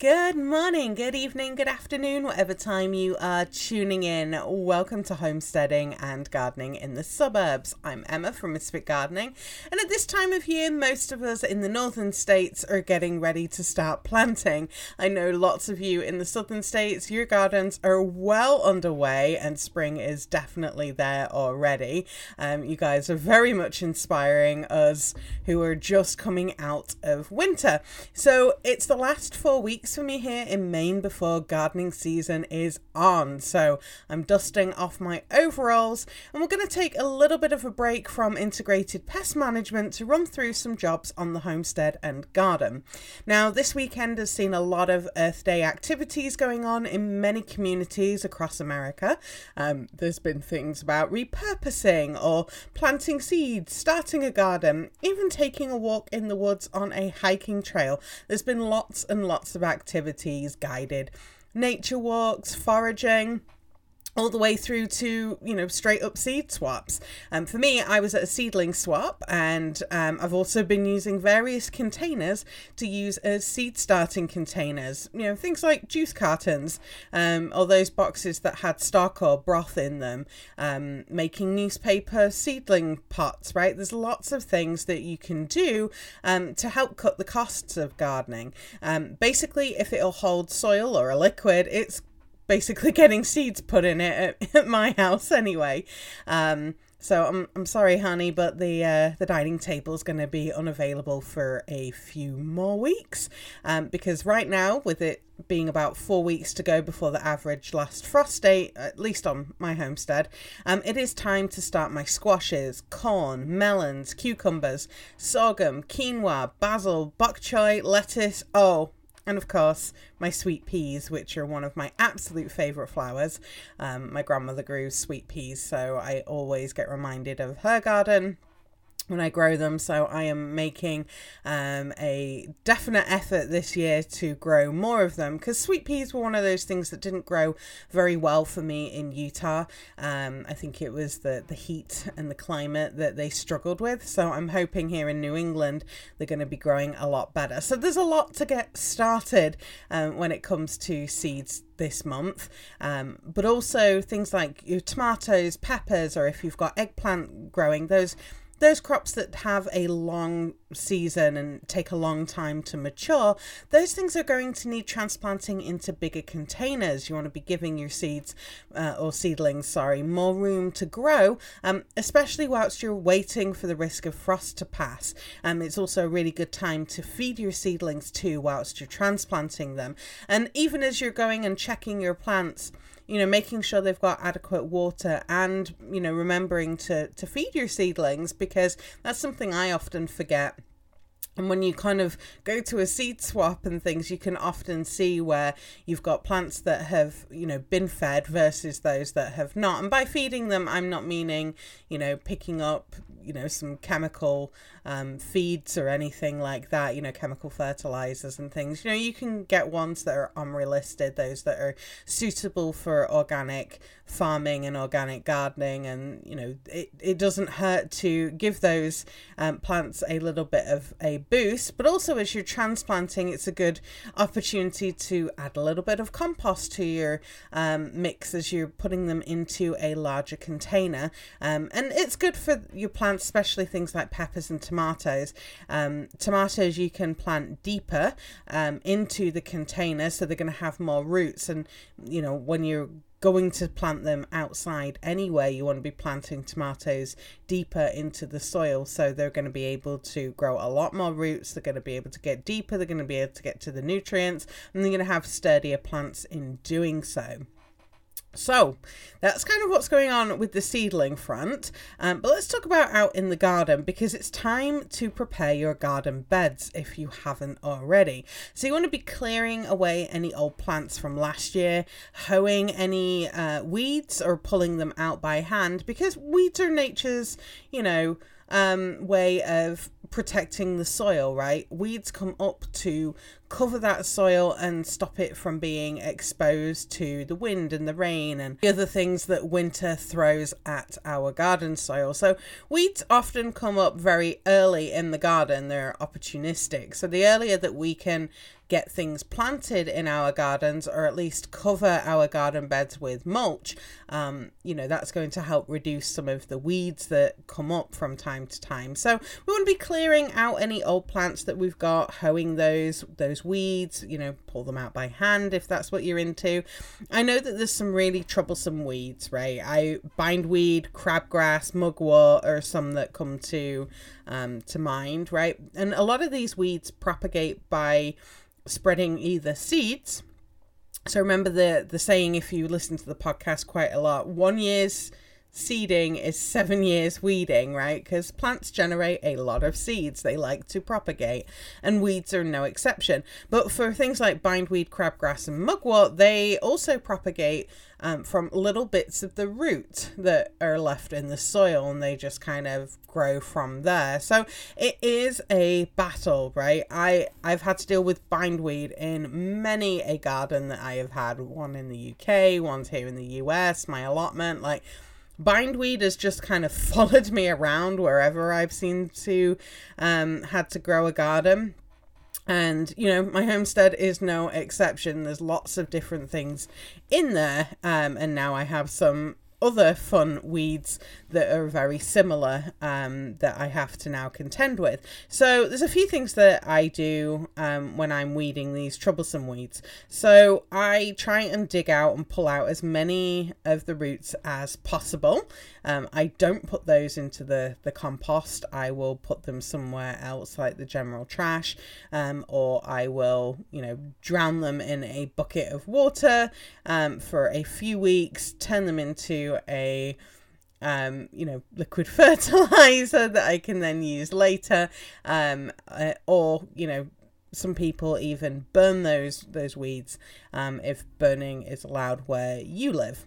Good morning, good evening, good afternoon, whatever time you are tuning in. Welcome to Homesteading and Gardening in the Suburbs. I'm Emma from Misfit Gardening, and at this time of year, most of us in the northern states are getting ready to start planting. I know lots of you in the southern states, your gardens are well underway, and spring is definitely there already. Um, you guys are very much inspiring us who are just coming out of winter. So it's the last four weeks weeks for me here in Maine before gardening season is on. So I'm dusting off my overalls and we're going to take a little bit of a break from integrated pest management to run through some jobs on the homestead and garden. Now, this weekend has seen a lot of Earth Day activities going on in many communities across America. Um, there's been things about repurposing or planting seeds, starting a garden, even taking a walk in the woods on a hiking trail. There's been lots and lots of activities, guided nature walks, foraging all the way through to you know straight up seed swaps. Um, for me i was at a seedling swap and um, i've also been using various containers to use as seed starting containers. You know things like juice cartons um, or those boxes that had stock or broth in them um, making newspaper seedling pots right? There's lots of things that you can do um, to help cut the costs of gardening. Um, basically if it'll hold soil or a liquid it's basically getting seeds put in it at, at my house anyway. Um, so I'm I'm sorry, honey, but the uh, the dining table is going to be unavailable for a few more weeks, um, because right now, with it being about four weeks to go before the average last frost date, at least on my homestead, um, it is time to start my squashes, corn, melons, cucumbers, sorghum, quinoa, basil, bok choy, lettuce. Oh, and of course, my sweet peas, which are one of my absolute favourite flowers. Um, my grandmother grew sweet peas, so I always get reminded of her garden when I grow them. So I am making um, a definite effort this year to grow more of them because sweet peas were one of those things that didn't grow very well for me in Utah. Um, I think it was the, the heat and the climate that they struggled with. So I'm hoping here in New England they're going to be growing a lot better. So there's a lot to get started um, when it comes to seeds this month, um, but also things like your tomatoes, peppers, or if you've got eggplant growing, those those crops that have a long season and take a long time to mature, those things are going to need transplanting into bigger containers. You want to be giving your seeds uh, or seedlings, sorry, more room to grow, um, especially whilst you're waiting for the risk of frost to pass. Um, it's also a really good time to feed your seedlings too whilst you're transplanting them. And even as you're going and checking your plants, you know making sure they've got adequate water and you know remembering to to feed your seedlings because that's something i often forget and when you kind of go to a seed swap and things, you can often see where you've got plants that have, you know, been fed versus those that have not. And by feeding them, I'm not meaning, you know, picking up, you know, some chemical um, feeds or anything like that, you know, chemical fertilizers and things. You know, you can get ones that are OMRI listed, those that are suitable for organic farming and organic gardening. And, you know, it, it doesn't hurt to give those um, plants a little bit of a boost, but also as you're transplanting, it's a good opportunity to add a little bit of compost to your um, mix as you're putting them into a larger container. Um, and it's good for your plants, especially things like peppers and tomatoes tomatoes. Um, tomatoes you can plant deeper um, into the container, so they're going to have more roots. And you know when you're going to plant them outside anyway, you want to be planting tomatoes deeper into the soil so they're going to be able to grow a lot more roots. They're going to be able to get deeper, they're going to be able to get to the nutrients, and they're going to have sturdier plants in doing so. So that's kind of what's going on with the seedling front. Um, but let's talk about out in the garden because it's time to prepare your garden beds if you haven't already. So you want to be clearing away any old plants from last year, hoeing any uh, weeds or pulling them out by hand because weeds are nature's, you know, um, way of protecting the soil, right? Weeds come up to cover that soil and stop it from being exposed to the wind and the rain and the other things that winter throws at our garden soil. So, weeds often come up very early in the garden, they're opportunistic. So, the earlier that we can get things planted in our gardens or at least cover our garden beds with mulch, um, you know, that's going to help reduce some of the weeds that come up from time to time. So we want to be clearing out any old plants that we've got, hoeing those those weeds, you know, pull them out by hand if that's what you're into. I know that there's some really troublesome weeds, right? I bindweed, crabgrass, mugwort are some that come to um, to mind, right? And a lot of these weeds propagate by spreading either seeds. So remember the the saying if you listen to the podcast quite a lot, one year's seeding is seven years weeding, right? Because plants generate a lot of seeds. They like to propagate, and weeds are no exception. But for things like bindweed, crabgrass, and mugwort, they also propagate um, from little bits of the root that are left in the soil, and they just kind of grow from there. So it is a battle, right? I I've had to deal with bindweed in many a garden that I have had. One in the UK, one's here in the US. My allotment, like bindweed has just kind of followed me around wherever I've seen to um, had to grow a garden. And you know, my homestead is no exception. There's lots of different things in there, um, and now I have some other fun weeds that are very similar um, that I have to now contend with. So there's a few things that I do um, when I'm weeding these troublesome weeds. So I try and dig out and pull out as many of the roots as possible. Um, I don't put those into the, the compost. I will put them somewhere else like the general trash um, or I will, you know, drown them in a bucket of water um, for a few weeks, turn them into a um, you know, liquid fertilizer that I can then use later, um, uh, or you know, some people even burn those those weeds um, if burning is allowed where you live.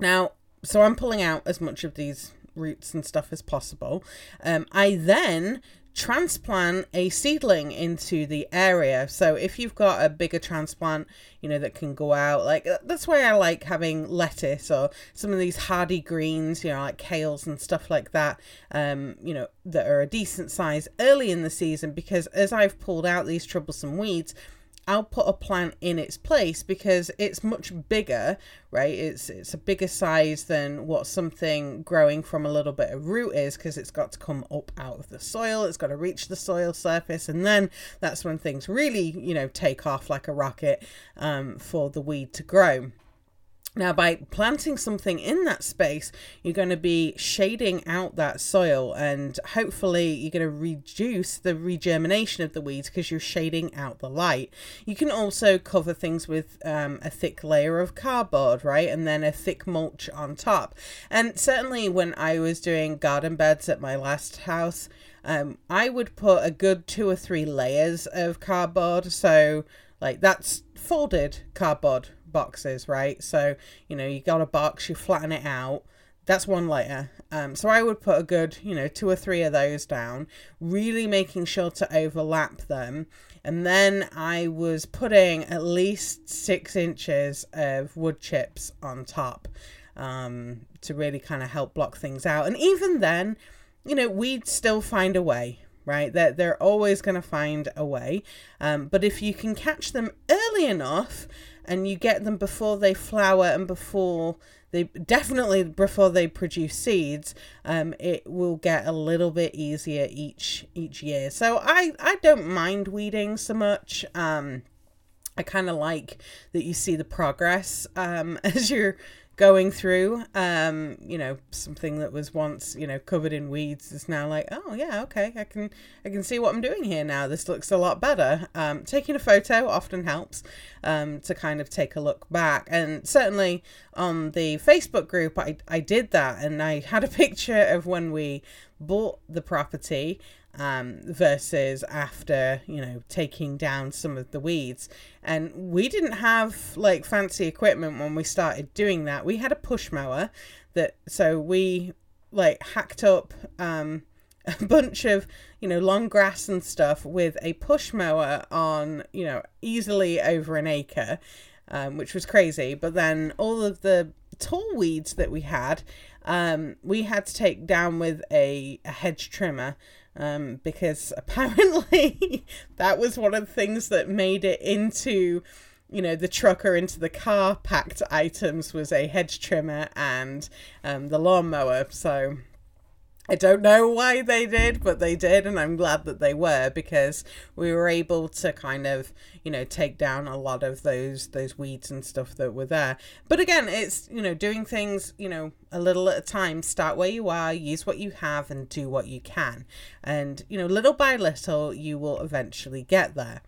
Now, so I'm pulling out as much of these roots and stuff as possible. Um, I then transplant a seedling into the area. So if you've got a bigger transplant, you know, that can go out, like uh, that's why I like having lettuce or some of these hardy greens, you know, like kales and stuff like that, um, you know, that are a decent size early in the season because as I've pulled out these troublesome weeds, I'll put a plant in its place because it's much bigger, right? It's it's a bigger size than what something growing from a little bit of root is because it's got to come up out of the soil, it's got to reach the soil surface, and then that's when things really, you know, take off like a rocket um, for the weed to grow. Now, by planting something in that space, you're going to be shading out that soil and hopefully you're going to reduce the regermination of the weeds because you're shading out the light. You can also cover things with um, a thick layer of cardboard, right? And then a thick mulch on top. And certainly when I was doing garden beds at my last house, um, I would put a good two or three layers of cardboard. So, like, that's folded cardboard boxes, right? So, you know, you got a box, you flatten it out. That's one layer. Um, so I would put a good, you know, two or three of those down, really making sure to overlap them. And then I was putting at least six inches of wood chips on top um, to really kind of help block things out. And even then, you know, we'd still find a way, right? They're, they're always going to find a way. Um, but if you can catch them early enough, and you get them before they flower and before they definitely before they produce seeds um, it will get a little bit easier each each year. So i i don't mind weeding so much um, i kind of like that you see the progress um, as you're going through um you know something that was once you know covered in weeds is now like oh yeah okay i can i can see what i'm doing here now. This looks a lot better. Um taking a photo often helps um to kind of take a look back. And certainly on the facebook group i i did that and i had a picture of when we bought the property um, versus after you know taking down some of the weeds. And we didn't have like fancy equipment when we started doing that. We had a push mower that so we like hacked up um, a bunch of you know long grass and stuff with a push mower on you know easily over an acre um, which was crazy. But then all of the tall weeds that we had um, we had to take down with a, a hedge trimmer um, because apparently that was one of the things that made it into you know the truck or into the car packed items was a hedge trimmer and um, the lawnmower. So I don't know why they did, but they did, and I'm glad that they were because we were able to kind of, you know, take down a lot of those those weeds and stuff that were there. But again, it's you know doing things, you know, a little at a time. Start where you are, use what you have, and do what you can, and you know, little by little, you will eventually get there.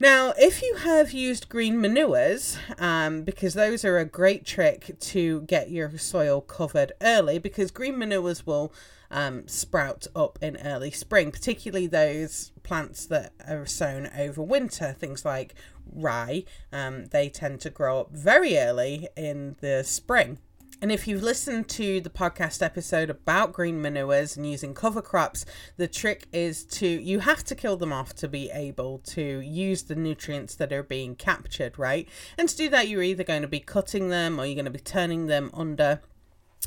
Now, if you have used green manures, um, because those are a great trick to get your soil covered early, because green manures will um, sprout up in early spring, particularly those plants that are sown over winter, things like rye, um, they tend to grow up very early in the spring. And if you've listened to the podcast episode about green manures and using cover crops, the trick is to you have to kill them off to be able to use the nutrients that are being captured, right? And to do that, you're either going to be cutting them or you're going to be turning them under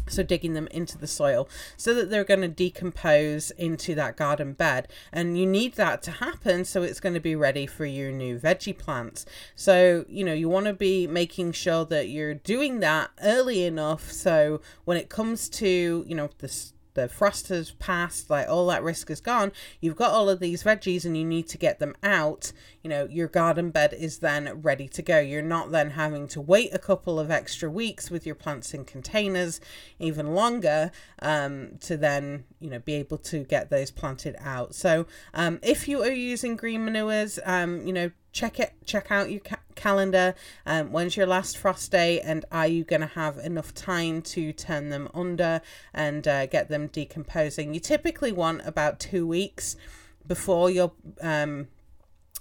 so digging them into the soil so that they're going to decompose into that garden bed. And you need that to happen so it's going to be ready for your new veggie plants. So you know you want to be making sure that you're doing that early enough so when it comes to you know this the frost has passed, like all that risk is gone. You've got all of these veggies and you need to get them out. You know, your garden bed is then ready to go. You're not then having to wait a couple of extra weeks with your plants in containers, even longer, um, to then, you know, be able to get those planted out. So, um, if you are using green manures, um, you know, check it check out your calendar. Um, when's your last frost day? And are you going to have enough time to turn them under and uh, get them decomposing? You typically want about two weeks before your um,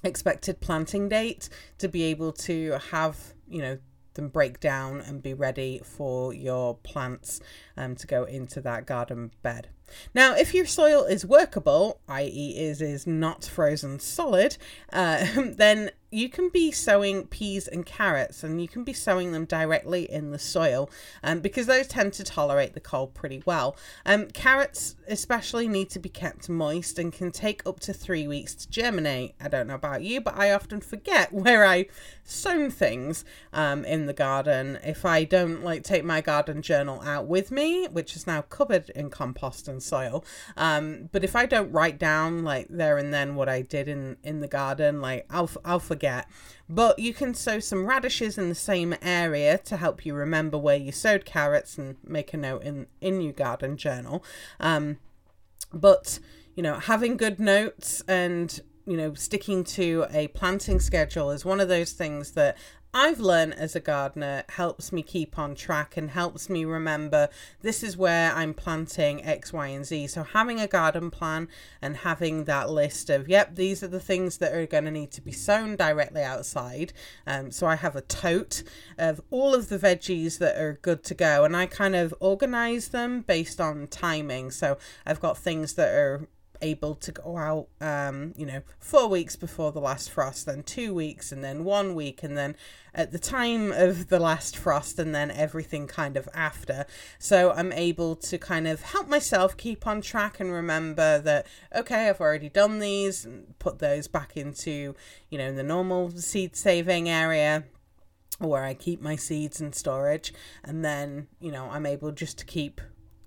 expected planting date to be able to have you know them break down and be ready for your plants um, to go into that garden bed. Now, if your soil is workable, i.e., is is not frozen solid, uh, then you can be sowing peas and carrots and you can be sowing them directly in the soil um, because those tend to tolerate the cold pretty well. Um, carrots especially need to be kept moist and can take up to three weeks to germinate. I don't know about you, but I often forget where I sown things um, in the garden if I don't like take my garden journal out with me, which is now covered in compost and soil. Um, but if I don't write down like there and then what I did in in the garden, like I'll I'll forget. But you can sow some radishes in the same area to help you remember where you sowed carrots and make a note in in your garden journal. Um, but you know, having good notes and you know, sticking to a planting schedule is one of those things that I've learned as a gardener helps me keep on track and helps me remember this is where I'm planting X, Y, and Z. So having a garden plan and having that list of, yep, these are the things that are going to need to be sown directly outside. Um, so I have a tote of all of the veggies that are good to go and I kind of organize them based on timing. So I've got things that are able to go out, um, you know, four weeks before the last frost, then two weeks, and then one week, and then at the time of the last frost, and then everything kind of after. So I'm able to kind of help myself keep on track and remember that, okay, I've already done these, and put those back into, you know, the normal seed saving area where I keep my seeds in storage, and then, you know, I'm able just to keep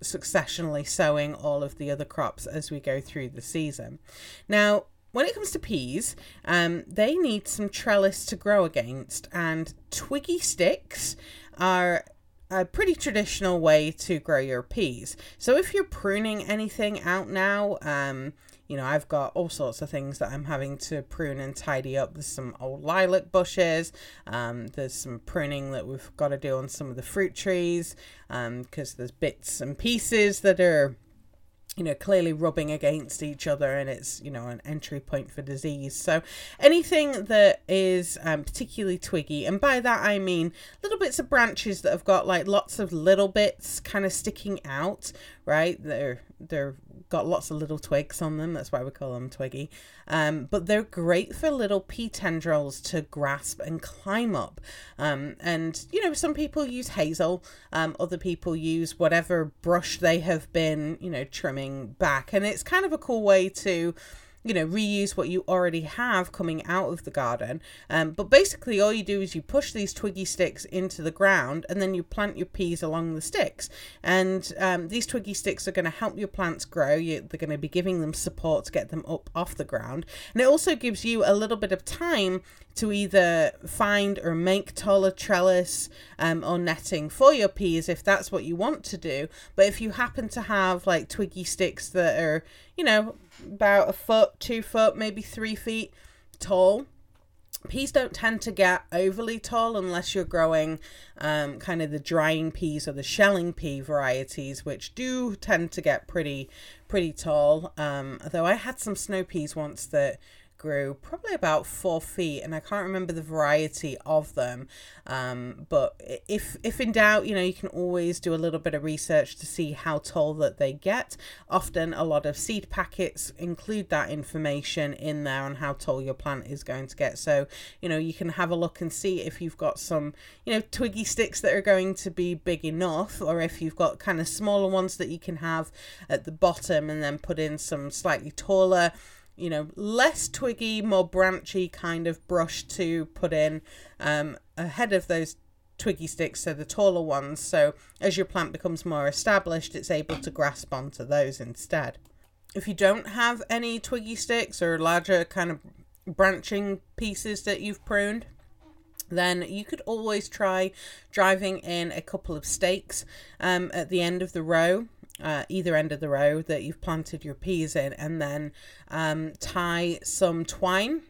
successionally sowing all of the other crops as we go through the season. Now, when it comes to peas, um, they need some trellis to grow against, and twiggy sticks are a pretty traditional way to grow your peas. So if you're pruning anything out now, um, you know, I've got all sorts of things that I'm having to prune and tidy up. There's some old lilac bushes. Um, there's some pruning that we've got to do on some of the fruit trees because um, there's bits and pieces that are you know, clearly rubbing against each other and it's, you know, an entry point for disease. So anything that is um, particularly twiggy, and by that I mean little bits of branches that have got like lots of little bits kind of sticking out, right? They're, they're got lots of little twigs on them. That's why we call them twiggy. Um, but they're great for little pea tendrils to grasp and climb up. Um, and, you know, some people use hazel, um, other people use whatever brush they have been, you know, trimming back. And it's kind of a cool way to you know, reuse what you already have coming out of the garden. Um, but basically, all you do is you push these twiggy sticks into the ground and then you plant your peas along the sticks. And um, these twiggy sticks are going to help your plants grow. You, they're going to be giving them support to get them up off the ground. And it also gives you a little bit of time to either find or make taller trellis um, or netting for your peas if that's what you want to do. But if you happen to have like twiggy sticks that are, you know, about a foot, two foot, maybe three feet tall. Peas don't tend to get overly tall unless you're growing um, kind of the drying peas or the shelling pea varieties, which do tend to get pretty pretty tall. Um, although I had some snow peas once that grew probably about four feet, and I can't remember the variety of them. Um, but if if in doubt, you know, you can always do a little bit of research to see how tall that they get. Often, a lot of seed packets include that information in there on how tall your plant is going to get. So you know, you can have a look and see if you've got some, you know, twiggy sticks that are going to be big enough, or if you've got kind of smaller ones that you can have at the bottom, and then put in some slightly taller you know, less twiggy, more branchy kind of brush to put in um, ahead of those twiggy sticks, so the taller ones. So as your plant becomes more established, it's able to grasp onto those instead. If you don't have any twiggy sticks or larger kind of branching pieces that you've pruned, then you could always try driving in a couple of stakes um, at the end of the row uh, either end of the row that you've planted your peas in, and then um, tie some twine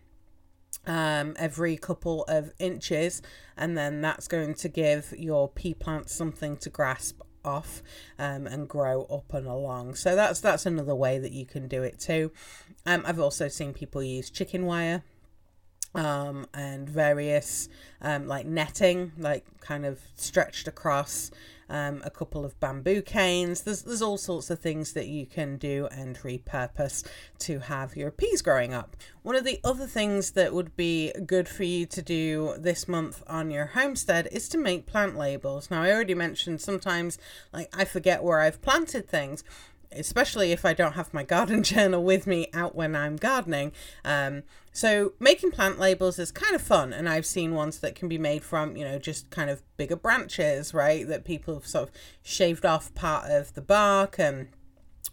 um, every couple of inches, and then that's going to give your pea plant something to grasp off um, and grow up and along. So that's that's another way that you can do it too. Um, I've also seen people use chicken wire um, and various um, like netting, like kind of stretched across um, a couple of bamboo canes. There's, there's all sorts of things that you can do and repurpose to have your peas growing up. One of the other things that would be good for you to do this month on your homestead is to make plant labels. Now, I already mentioned sometimes like I forget where I've planted things especially if I don't have my garden journal with me out when I'm gardening. Um, so making plant labels is kind of fun, and I've seen ones that can be made from, you know, just kind of bigger branches, right? That people have sort of shaved off part of the bark and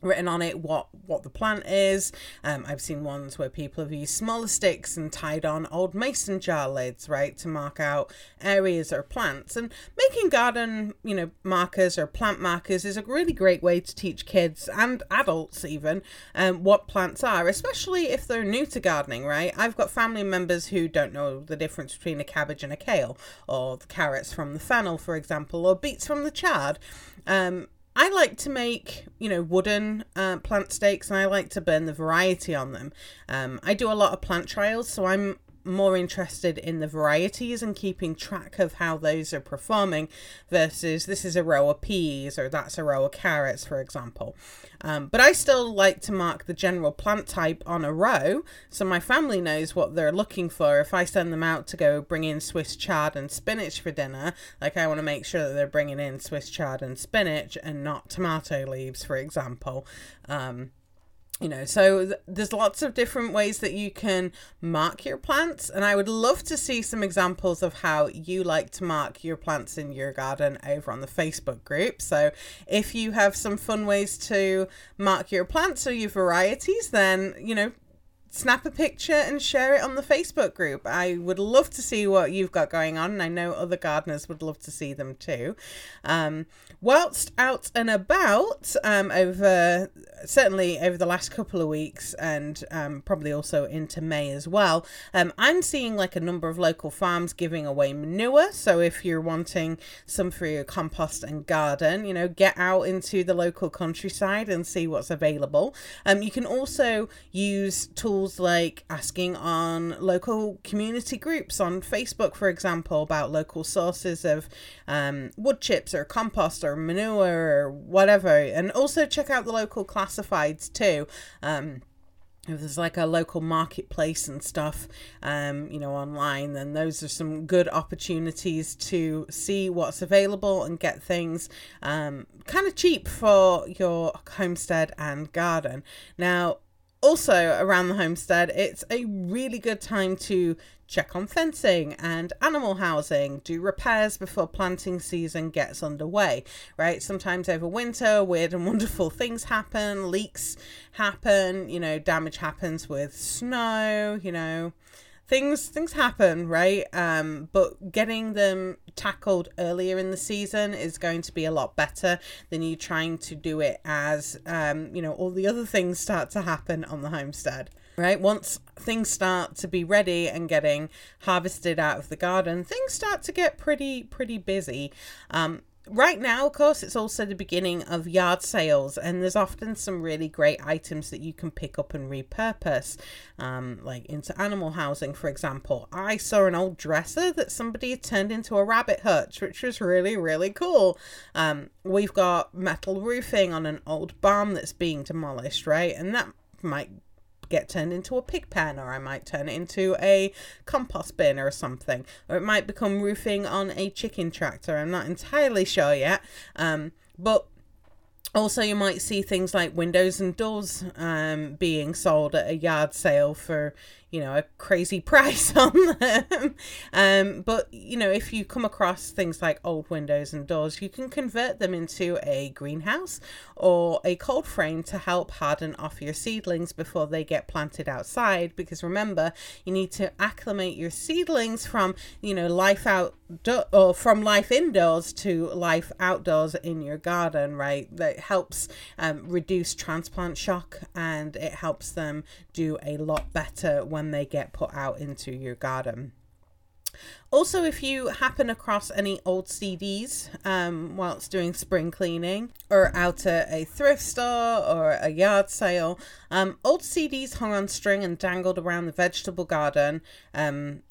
written on it what what the plant is. Um, I've seen ones where people have used smaller sticks and tied on old mason jar lids, right, to mark out areas or plants. And making garden, you know, markers or plant markers is a really great way to teach kids and adults even um, what plants are, especially if they're new to gardening, right? I've got family members who don't know the difference between a cabbage and a kale, or the carrots from the fennel, for example, or beets from the chard. Um, I like to make, you know, wooden uh, plant stakes and I like to burn the variety on them. Um, I do a lot of plant trials, so I'm more interested in the varieties and keeping track of how those are performing versus this is a row of peas or that's a row of carrots, for example. Um, but I still like to mark the general plant type on a row so my family knows what they're looking for. If I send them out to go bring in Swiss chard and spinach for dinner, like I want to make sure that they're bringing in Swiss chard and spinach and not tomato leaves, for example. Um, you know so th- there's lots of different ways that you can mark your plants and i would love to see some examples of how you like to mark your plants in your garden over on the facebook group. So if you have some fun ways to mark your plants or your varieties then you know snap a picture and share it on the Facebook group. I would love to see what you've got going on, and I know other gardeners would love to see them too. Um, whilst out and about um, over certainly over the last couple of weeks and um, probably also into May as well, um, I'm seeing like a number of local farms giving away manure. So if you're wanting some for your compost and garden, you know, get out into the local countryside and see what's available. Um, you can also use tools like asking on local community groups on Facebook, for example, about local sources of um, wood chips or compost or manure or whatever. And also check out the local classifieds too. Um, if there's like a local marketplace and stuff um, you know online then those are some good opportunities to see what's available and get things um, kind of cheap for your homestead and garden now also around the homestead it's a really good time to check on fencing and animal housing, do repairs before planting season gets underway, right? Sometimes over winter, weird and wonderful things happen, leaks happen, you know, damage happens with snow, you know, things things happen right um but getting them tackled earlier in the season is going to be a lot better than you trying to do it as um you know all the other things start to happen on the homestead right? Once things start to be ready and getting harvested out of the garden, things start to get pretty, pretty busy. Um, right now, of course, it's also the beginning of yard sales, and there's often some really great items that you can pick up and repurpose, um, like into animal housing, for example. I saw an old dresser that somebody had turned into a rabbit hutch, which was really, really cool. Um, we've got metal roofing on an old barn that's being demolished, right? And that might get turned into a pig pen, or I might turn it into a compost bin or something, or it might become roofing on a chicken tractor. I'm not entirely sure yet. Um, but also, you might see things like windows and doors um, being sold at a yard sale for you know a crazy price on them. Um, but you know if you come across things like old windows and doors you can convert them into a greenhouse or a cold frame to help harden off your seedlings before they get planted outside. Because remember you need to acclimate your seedlings from you know life out or from life indoors to life outdoors in your garden right? That helps um, reduce transplant shock and it helps them do a lot better when they get put out into your garden. Also, if you happen across any old CDs um, whilst doing spring cleaning or out at a thrift store or a yard sale, um, old CDs hung on string and dangled around the vegetable garden um,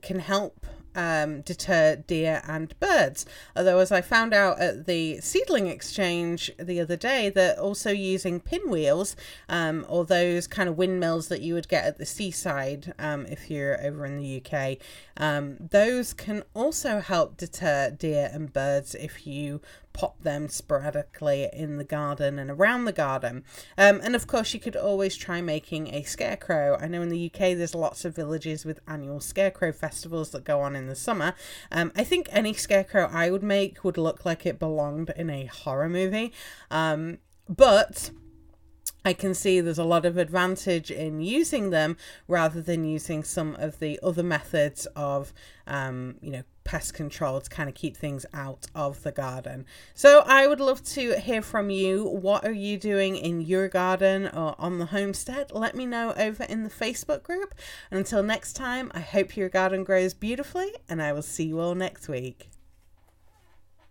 can help um, deter deer and birds. Although, as I found out at the seedling exchange the other day, that also using pinwheels um, or those kind of windmills that you would get at the seaside um, if you're over in the UK, um, those can also help deter deer and birds if you pop them sporadically in the garden and around the garden. Um, and of course, you could always try making a scarecrow. I know in the UK there's lots of villages with annual scarecrow festivals that go on in the summer. Um, I think any scarecrow I would make would look like it belonged in a horror movie. Um, but I can see there's a lot of advantage in using them rather than using some of the other methods of, um, you know, pest control to kind of keep things out of the garden. So I would love to hear from you. What are you doing in your garden or on the homestead? Let me know over in the Facebook group. And until next time, I hope your garden grows beautifully and I will see you all next week.